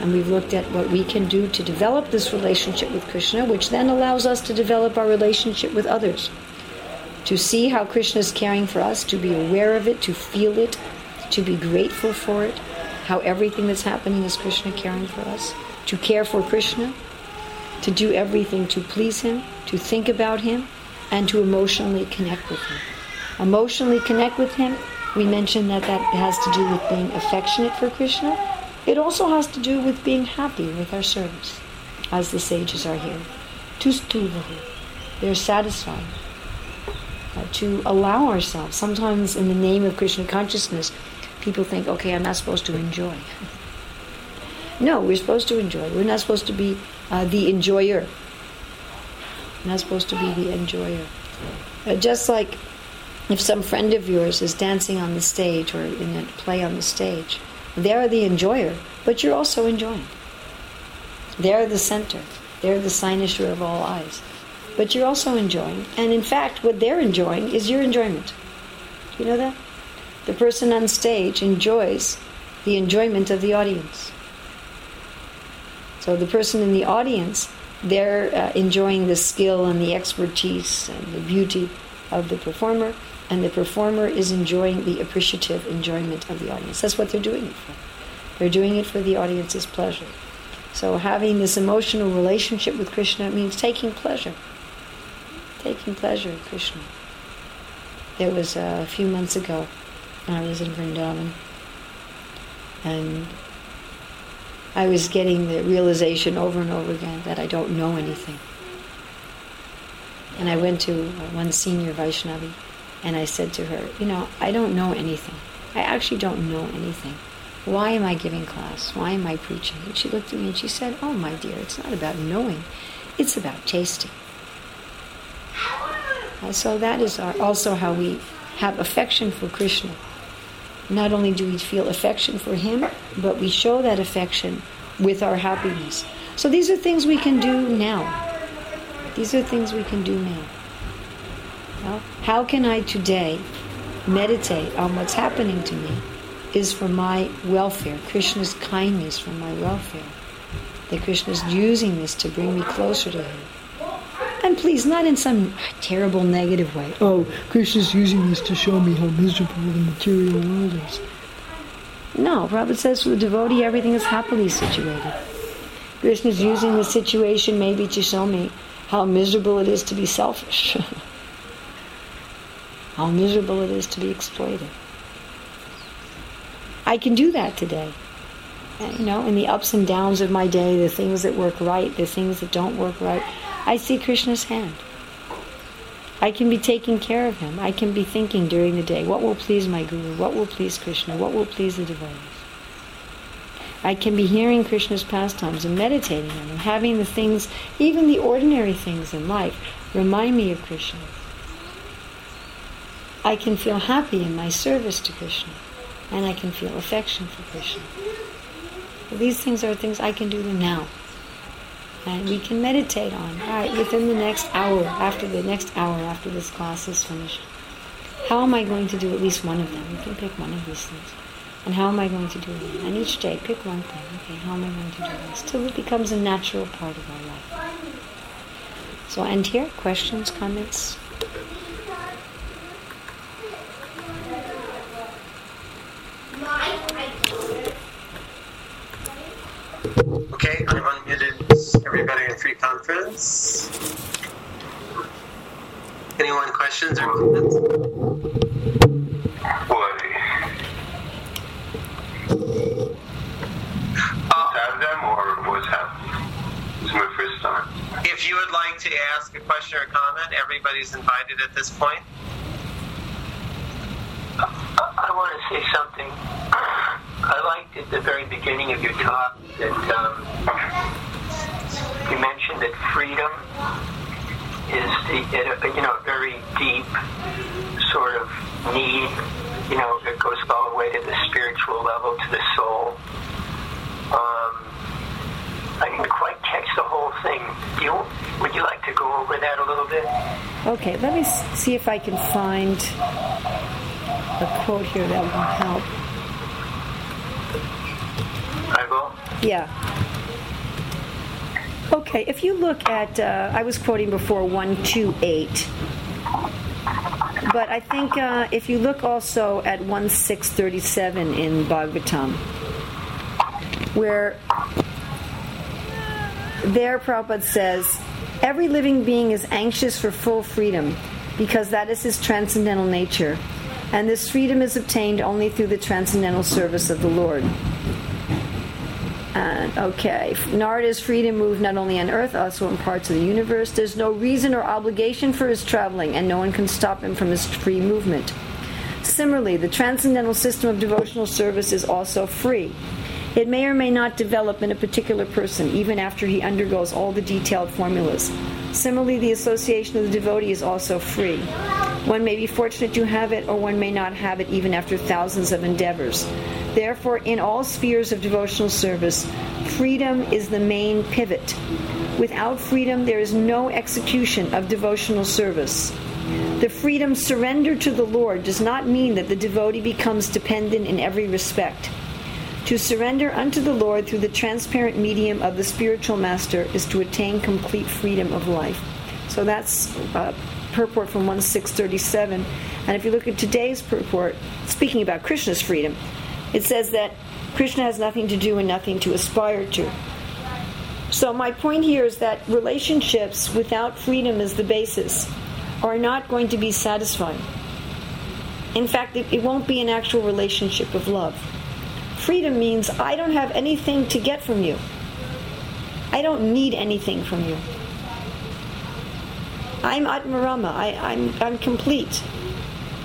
And we've looked at what we can do to develop this relationship with Krishna, which then allows us to develop our relationship with others. To see how Krishna is caring for us, to be aware of it, to feel it, to be grateful for it, how everything that's happening is Krishna caring for us, to care for Krishna, to do everything to please Him, to think about Him, and to emotionally connect with Him. Emotionally connect with Him we mentioned that that has to do with being affectionate for Krishna. It also has to do with being happy with our service, as the sages are here. Tustuvahu. They're satisfied. Uh, to allow ourselves, sometimes in the name of Krishna consciousness, people think, okay, I'm not supposed to enjoy. [LAUGHS] no, we're supposed to enjoy. We're not supposed to be uh, the enjoyer. Not supposed to be the enjoyer. Uh, just like if some friend of yours is dancing on the stage or in a play on the stage, they're the enjoyer, but you're also enjoying. They're the center. They're the cynosure of all eyes. But you're also enjoying. And in fact, what they're enjoying is your enjoyment. Do you know that? The person on stage enjoys the enjoyment of the audience. So the person in the audience, they're uh, enjoying the skill and the expertise and the beauty of the performer, and the performer is enjoying the appreciative enjoyment of the audience. That's what they're doing it for. They're doing it for the audience's pleasure. So having this emotional relationship with Krishna means taking pleasure. Taking pleasure in Krishna. It was uh, a few months ago, I was in Vrindavan, and I was getting the realization over and over again that I don't know anything. And I went to one senior Vaishnavi and I said to her, You know, I don't know anything. I actually don't know anything. Why am I giving class? Why am I preaching? And she looked at me and she said, Oh, my dear, it's not about knowing, it's about tasting. So that is also how we have affection for Krishna. Not only do we feel affection for him, but we show that affection with our happiness. So these are things we can do now. These are things we can do now. How can I today meditate on what's happening to me is for my welfare, Krishna's kindness for my welfare. That Krishna is using this to bring me closer to Him. And please, not in some terrible negative way. Oh, Krishna's using this to show me how miserable the material world is. No, Prabhupada says for the devotee, everything is happily situated. Krishna's using the situation maybe to show me how miserable it is to be selfish. [LAUGHS] how miserable it is to be exploited. I can do that today. You know, in the ups and downs of my day, the things that work right, the things that don't work right, I see Krishna's hand. I can be taking care of him. I can be thinking during the day, what will please my Guru? What will please Krishna? What will please the devotees? I can be hearing Krishna's pastimes and meditating on them, having the things, even the ordinary things in life, remind me of Krishna. I can feel happy in my service to Krishna, and I can feel affection for Krishna. These things are things I can do now. And we can meditate on, right, within the next hour, after the next hour after this class is finished. How am I going to do at least one of them? You can pick one of these things. And how am I going to do it? And each day, pick one thing. Okay, how am I going to do this? Till it becomes a natural part of our life. So I'll end here. Questions, comments? Okay, I'm unmuted everybody in free conference. Anyone questions or comments? Boy. have them or was have? This is my first time. If you would like to ask a question or comment, everybody's invited at this point. I want to say something. [CLEARS THROAT] I liked at the very beginning of your talk that um, you mentioned that freedom is the you know a very deep sort of need. You know, it goes all the way to the spiritual level, to the soul. Um, I didn't quite catch the whole thing. Do you, would you like to go over that a little bit? Okay, let me see if I can find a quote here that will help. I will. Yeah. Okay, if you look at, uh, I was quoting before 128, but I think uh, if you look also at 1637 in Bhagavatam, where there Prabhupada says, every living being is anxious for full freedom because that is his transcendental nature, and this freedom is obtained only through the transcendental service of the Lord. And okay, free to move not only on Earth, also in parts of the universe. There's no reason or obligation for his traveling, and no one can stop him from his free movement. Similarly, the transcendental system of devotional service is also free. It may or may not develop in a particular person, even after he undergoes all the detailed formulas. Similarly, the association of the devotee is also free. One may be fortunate to have it, or one may not have it even after thousands of endeavors. Therefore, in all spheres of devotional service, freedom is the main pivot. Without freedom, there is no execution of devotional service. The freedom surrendered to the Lord does not mean that the devotee becomes dependent in every respect. To surrender unto the Lord through the transparent medium of the spiritual master is to attain complete freedom of life. So that's uh, purport from 1637. And if you look at today's purport, speaking about Krishna's freedom, it says that Krishna has nothing to do and nothing to aspire to. So, my point here is that relationships without freedom as the basis are not going to be satisfying. In fact, it, it won't be an actual relationship of love. Freedom means I don't have anything to get from you. I don't need anything from you. I'm Atmarama. I, I'm, I'm complete.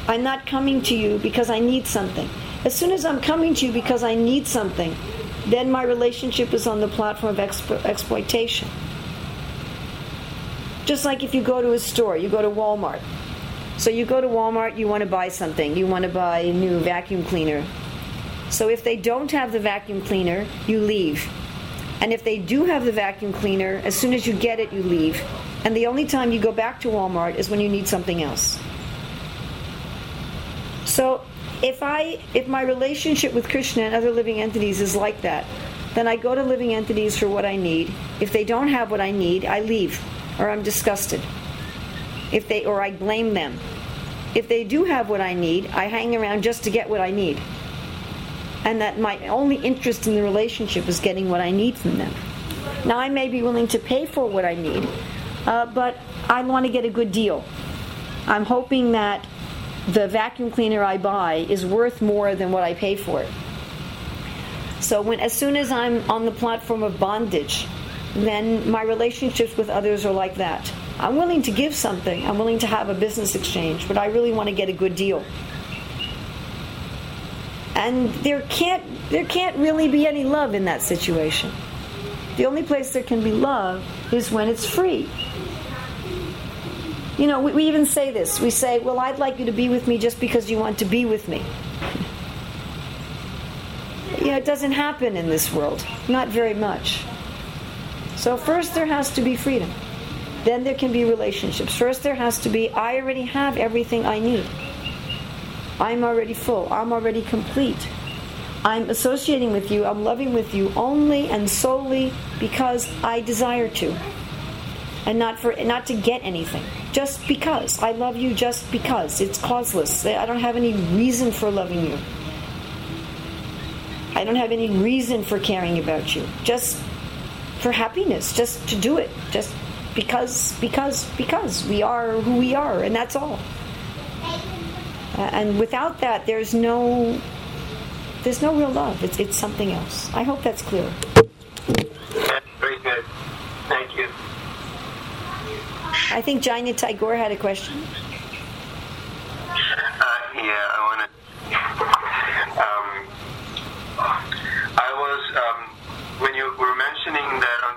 I'm not coming to you because I need something. As soon as I'm coming to you because I need something, then my relationship is on the platform of expo- exploitation. Just like if you go to a store, you go to Walmart. So you go to Walmart, you want to buy something. You want to buy a new vacuum cleaner. So if they don't have the vacuum cleaner, you leave. And if they do have the vacuum cleaner, as soon as you get it, you leave. And the only time you go back to Walmart is when you need something else. So if I if my relationship with Krishna and other living entities is like that, then I go to living entities for what I need. If they don't have what I need, I leave or I'm disgusted. If they or I blame them. If they do have what I need, I hang around just to get what I need. And that my only interest in the relationship is getting what I need from them. Now I may be willing to pay for what I need, uh, but I want to get a good deal. I'm hoping that the vacuum cleaner I buy is worth more than what I pay for it. So when as soon as I'm on the platform of bondage, then my relationships with others are like that. I'm willing to give something. I'm willing to have a business exchange, but I really want to get a good deal. And there can't there can't really be any love in that situation. The only place there can be love is when it's free. You know, we, we even say this. We say, Well, I'd like you to be with me just because you want to be with me. You know, it doesn't happen in this world. Not very much. So, first there has to be freedom. Then there can be relationships. First there has to be, I already have everything I need. I'm already full. I'm already complete. I'm associating with you, I'm loving with you only and solely because I desire to. And not for not to get anything. Just because. I love you just because. It's causeless. I don't have any reason for loving you. I don't have any reason for caring about you. Just for happiness, just to do it. Just because because because we are who we are and that's all. And without that there's no there's no real love. It's, it's something else. I hope that's clear. That's very good. Thank you. I think Janya Tagore had a question. Uh, yeah, I want to. Um, I was um, when you were mentioning that on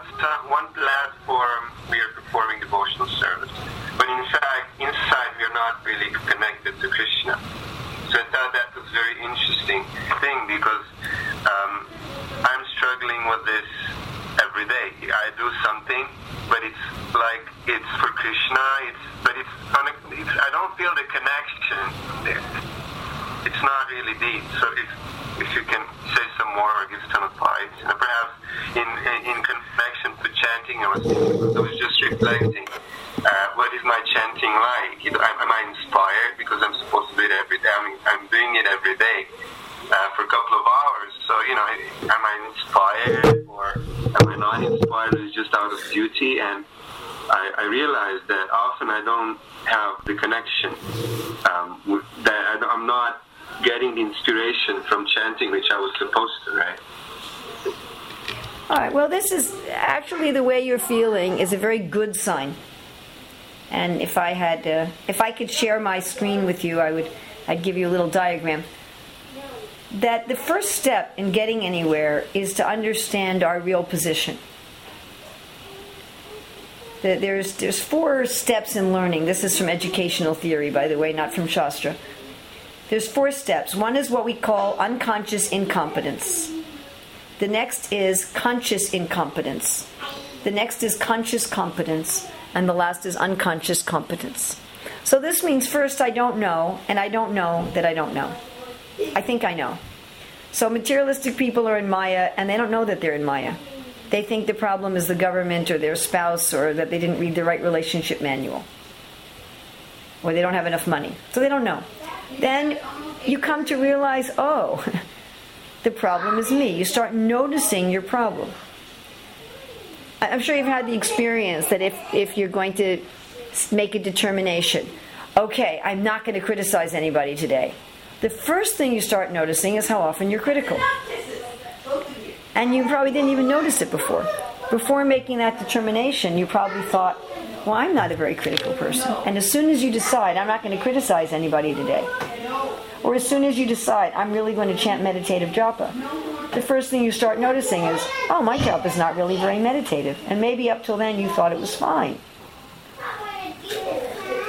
one platform we are performing devotional service, but in fact inside we are not really connected to Krishna. So I thought that was very interesting thing because um, I'm struggling with this every day. I do something, but it's like it's for Krishna. It's but it's, a, it's I don't feel the connection there. It's not really deep. So if if you can say some more or give some advice, and perhaps in in, in connection to chanting, I was I was just reflecting. Uh, what is my chanting like? You know, am, am I inspired because I'm supposed it every day? I'm, I'm doing it every day uh, for a couple of hours. So you know, am I inspired or am I not inspired? It's just out of duty, and I, I realize that often I don't have the connection. Um, with that I'm not getting the inspiration from chanting, which I was supposed to. Right. All right, well, this is actually the way you're feeling is a very good sign. And if I had, uh, if I could share my screen with you, I would, I'd give you a little diagram. That the first step in getting anywhere is to understand our real position. There's, there's four steps in learning. This is from educational theory, by the way, not from Shastra. There's four steps. One is what we call unconscious incompetence. The next is conscious incompetence. The next is conscious competence. And the last is unconscious competence. So this means first I don't know, and I don't know that I don't know. I think I know. So materialistic people are in Maya, and they don't know that they're in Maya. They think the problem is the government or their spouse or that they didn't read the right relationship manual. Or they don't have enough money. So they don't know. Then you come to realize, oh, [LAUGHS] the problem is me. You start noticing your problem. I'm sure you've had the experience that if, if you're going to make a determination, okay, I'm not going to criticize anybody today, the first thing you start noticing is how often you're critical. And you probably didn't even notice it before. Before making that determination, you probably thought, well, I'm not a very critical person. And as soon as you decide, I'm not going to criticize anybody today, or as soon as you decide, I'm really going to chant meditative japa, the first thing you start noticing is, oh, my japa is not really very meditative. And maybe up till then you thought it was fine.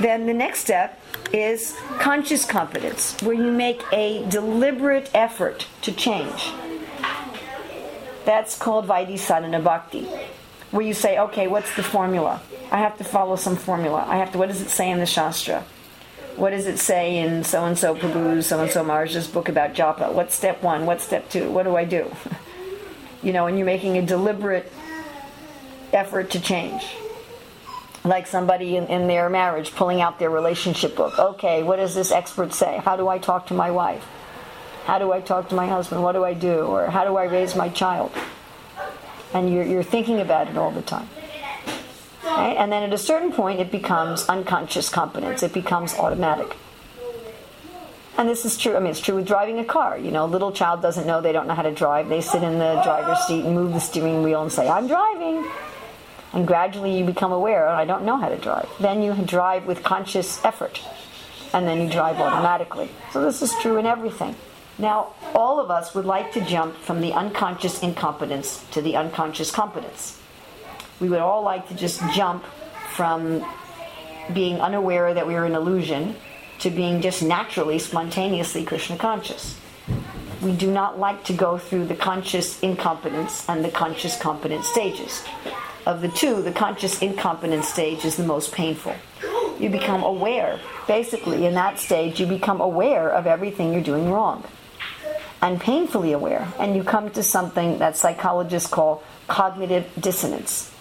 Then the next step is conscious competence, where you make a deliberate effort to change. That's called Vaidhi Sadhana Bhakti, where you say, okay, what's the formula? I have to follow some formula. I have to, what does it say in the Shastra? What does it say in so and so Prabhu's, so and so Maharaj's book about japa? What's step one? What's step two? What do I do? [LAUGHS] you know, and you're making a deliberate effort to change. Like somebody in, in their marriage pulling out their relationship book. Okay, what does this expert say? How do I talk to my wife? How do I talk to my husband? What do I do? Or how do I raise my child? And you're, you're thinking about it all the time. Right? And then at a certain point, it becomes unconscious competence. It becomes automatic. And this is true. I mean, it's true with driving a car. You know, a little child doesn't know they don't know how to drive. They sit in the driver's seat and move the steering wheel and say, "I'm driving." And gradually, you become aware, "I don't know how to drive." Then you drive with conscious effort, and then you drive automatically. So this is true in everything. Now, all of us would like to jump from the unconscious incompetence to the unconscious competence we would all like to just jump from being unaware that we are an illusion to being just naturally, spontaneously Krishna conscious. We do not like to go through the conscious incompetence and the conscious competence stages. Of the two, the conscious incompetence stage is the most painful. You become aware. Basically, in that stage, you become aware of everything you're doing wrong and painfully aware. And you come to something that psychologists call cognitive dissonance,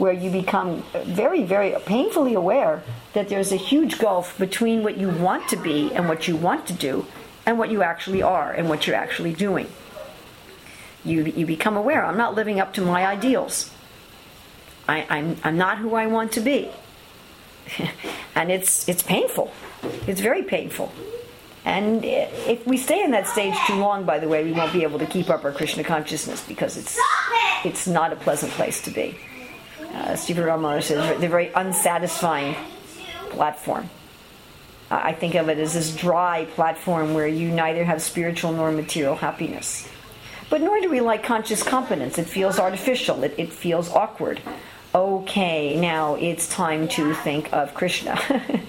where you become very, very painfully aware that there's a huge gulf between what you want to be and what you want to do and what you actually are and what you're actually doing. You, you become aware I'm not living up to my ideals. I, I'm, I'm not who I want to be. [LAUGHS] and it's, it's painful. It's very painful. And if we stay in that stage too long, by the way, we won't be able to keep up our Krishna consciousness because it's, it's not a pleasant place to be. Uh, Stephen Ramar says they're very unsatisfying platform. I think of it as this dry platform where you neither have spiritual nor material happiness. But nor do we like conscious competence. It feels artificial, it, it feels awkward. Okay, now it's time to think of Krishna. [LAUGHS]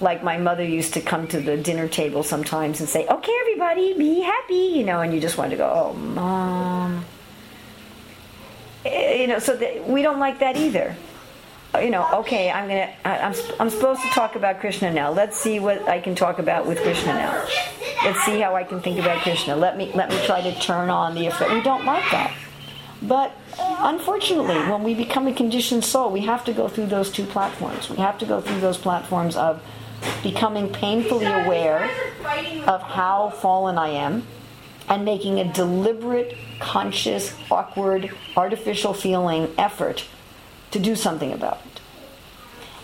like my mother used to come to the dinner table sometimes and say, Okay, everybody, be happy, you know, and you just want to go, Oh, mom. Eh, you know, so that we don't like that either you know, okay, I'm gonna, I, I'm, I'm supposed to talk about Krishna now. Let's see what I can talk about with Krishna now. Let's see how I can think about Krishna. Let me, let me try to turn on the effect. We don't like that. But unfortunately, when we become a conditioned soul, we have to go through those two platforms. We have to go through those platforms of becoming painfully aware of how fallen I am and making a deliberate, conscious, awkward, artificial feeling effort to do something about it.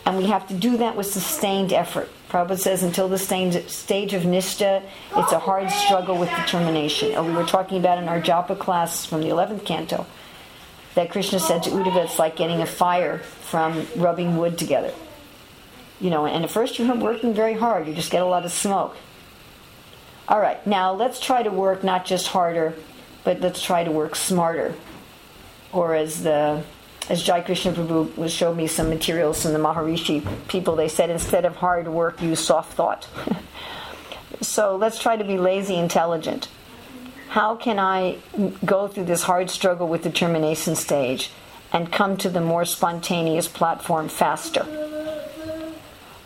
And we have to do that with sustained effort. Prabhupada says until the stage of nishta, it's a hard struggle with determination. Or we were talking about in our japa class from the 11th canto that Krishna said to Uddhava, it's like getting a fire from rubbing wood together. You know, and at first you're working very hard, you just get a lot of smoke. All right, now let's try to work not just harder, but let's try to work smarter. Or as the as Jai Krishna Prabhu showed me some materials from the Maharishi people, they said instead of hard work, use soft thought. [LAUGHS] so let's try to be lazy intelligent. How can I go through this hard struggle with the determination stage and come to the more spontaneous platform faster?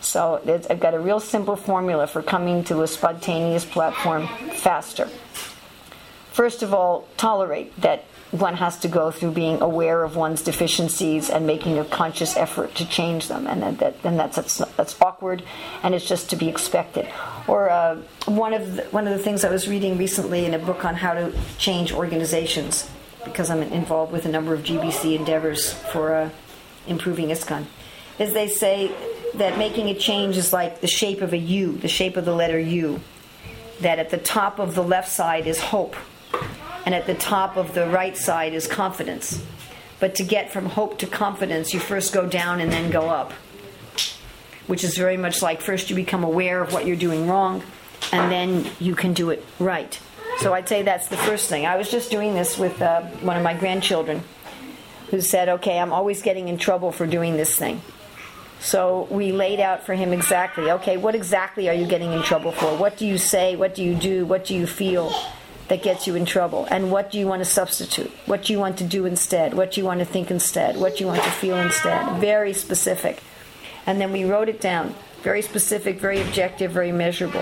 So I've got a real simple formula for coming to a spontaneous platform faster. First of all, tolerate that one has to go through being aware of one's deficiencies and making a conscious effort to change them, and that, and that's, that's that's awkward, and it's just to be expected. Or uh, one of the, one of the things I was reading recently in a book on how to change organizations, because I'm involved with a number of GBC endeavors for uh, improving ISKCON, is they say that making a change is like the shape of a U, the shape of the letter U. That at the top of the left side is hope and at the top of the right side is confidence. But to get from hope to confidence, you first go down and then go up, which is very much like first you become aware of what you're doing wrong, and then you can do it right. So I'd say that's the first thing. I was just doing this with uh, one of my grandchildren who said, Okay, I'm always getting in trouble for doing this thing. So we laid out for him exactly, okay, what exactly are you getting in trouble for? What do you say? What do you do? What do you feel? that gets you in trouble? And what do you want to substitute? What do you want to do instead? What do you want to think instead? What do you want to feel instead? Very specific. And then we wrote it down. Very specific, very objective, very measurable.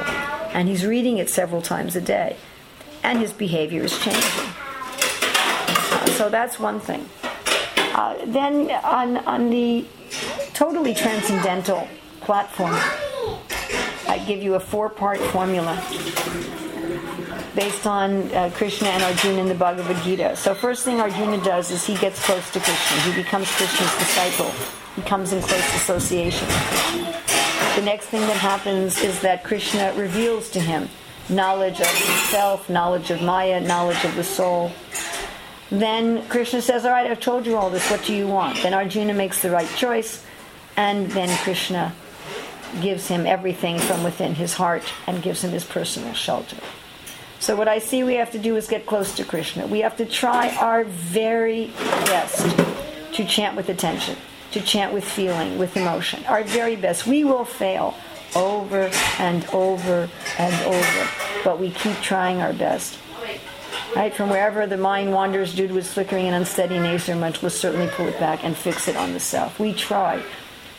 And he's reading it several times a day. And his behavior is changing. so that's one thing. Uh, then on, on the totally transcendental platform, I give you a four part formula based on uh, Krishna and Arjuna in the Bhagavad Gita. So, first thing Arjuna does is he gets close to Krishna. He becomes Krishna's disciple. He comes in close association. The next thing that happens is that Krishna reveals to him knowledge of himself, knowledge of Maya, knowledge of the soul. Then Krishna says, All right, I've told you all this. What do you want? Then Arjuna makes the right choice, and then Krishna gives him everything from within his heart and gives him his personal shelter. So, what I see we have to do is get close to Krishna. We have to try our very best to chant with attention, to chant with feeling, with emotion. Our very best. We will fail over and over and over. but we keep trying our best. Right? From wherever the mind wanders due to its flickering and unsteady nature, much will certainly pull it back and fix it on the self. We try.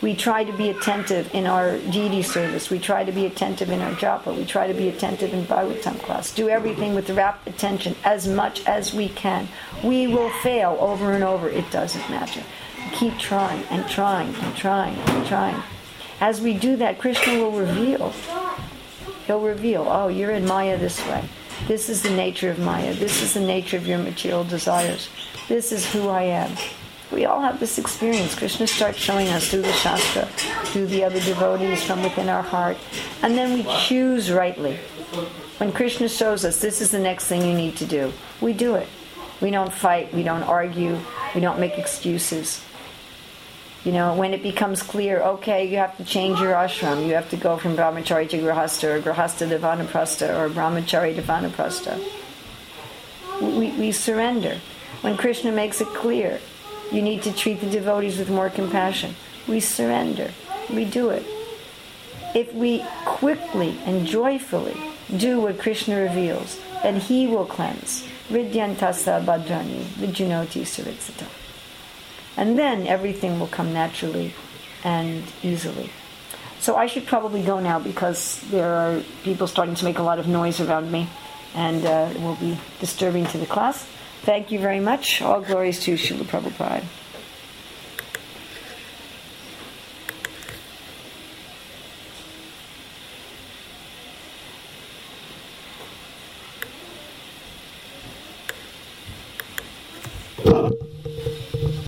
We try to be attentive in our deity service. We try to be attentive in our japa. We try to be attentive in Bhagavatam class. Do everything with rapt attention as much as we can. We will fail over and over. It doesn't matter. Keep trying and trying and trying and trying. As we do that, Krishna will reveal. He'll reveal, oh, you're in Maya this way. This is the nature of Maya. This is the nature of your material desires. This is who I am. We all have this experience. Krishna starts showing us through the Shastra, through the other devotees from within our heart, and then we choose rightly. When Krishna shows us this is the next thing you need to do, we do it. We don't fight, we don't argue, we don't make excuses. You know, when it becomes clear, okay, you have to change your ashram, you have to go from brahmachari to grihasta, or grihasta to vanaprastha, or brahmachari to vanaprastha. We, we surrender. When Krishna makes it clear, you need to treat the devotees with more compassion. We surrender. We do it. If we quickly and joyfully do what Krishna reveals, then He will cleanse. Ridyantasa Bhadrani, Vijunoti Saritsata. And then everything will come naturally and easily. So I should probably go now because there are people starting to make a lot of noise around me and uh, it will be disturbing to the class. Thank you very much. All glories to Srila Prabhupada.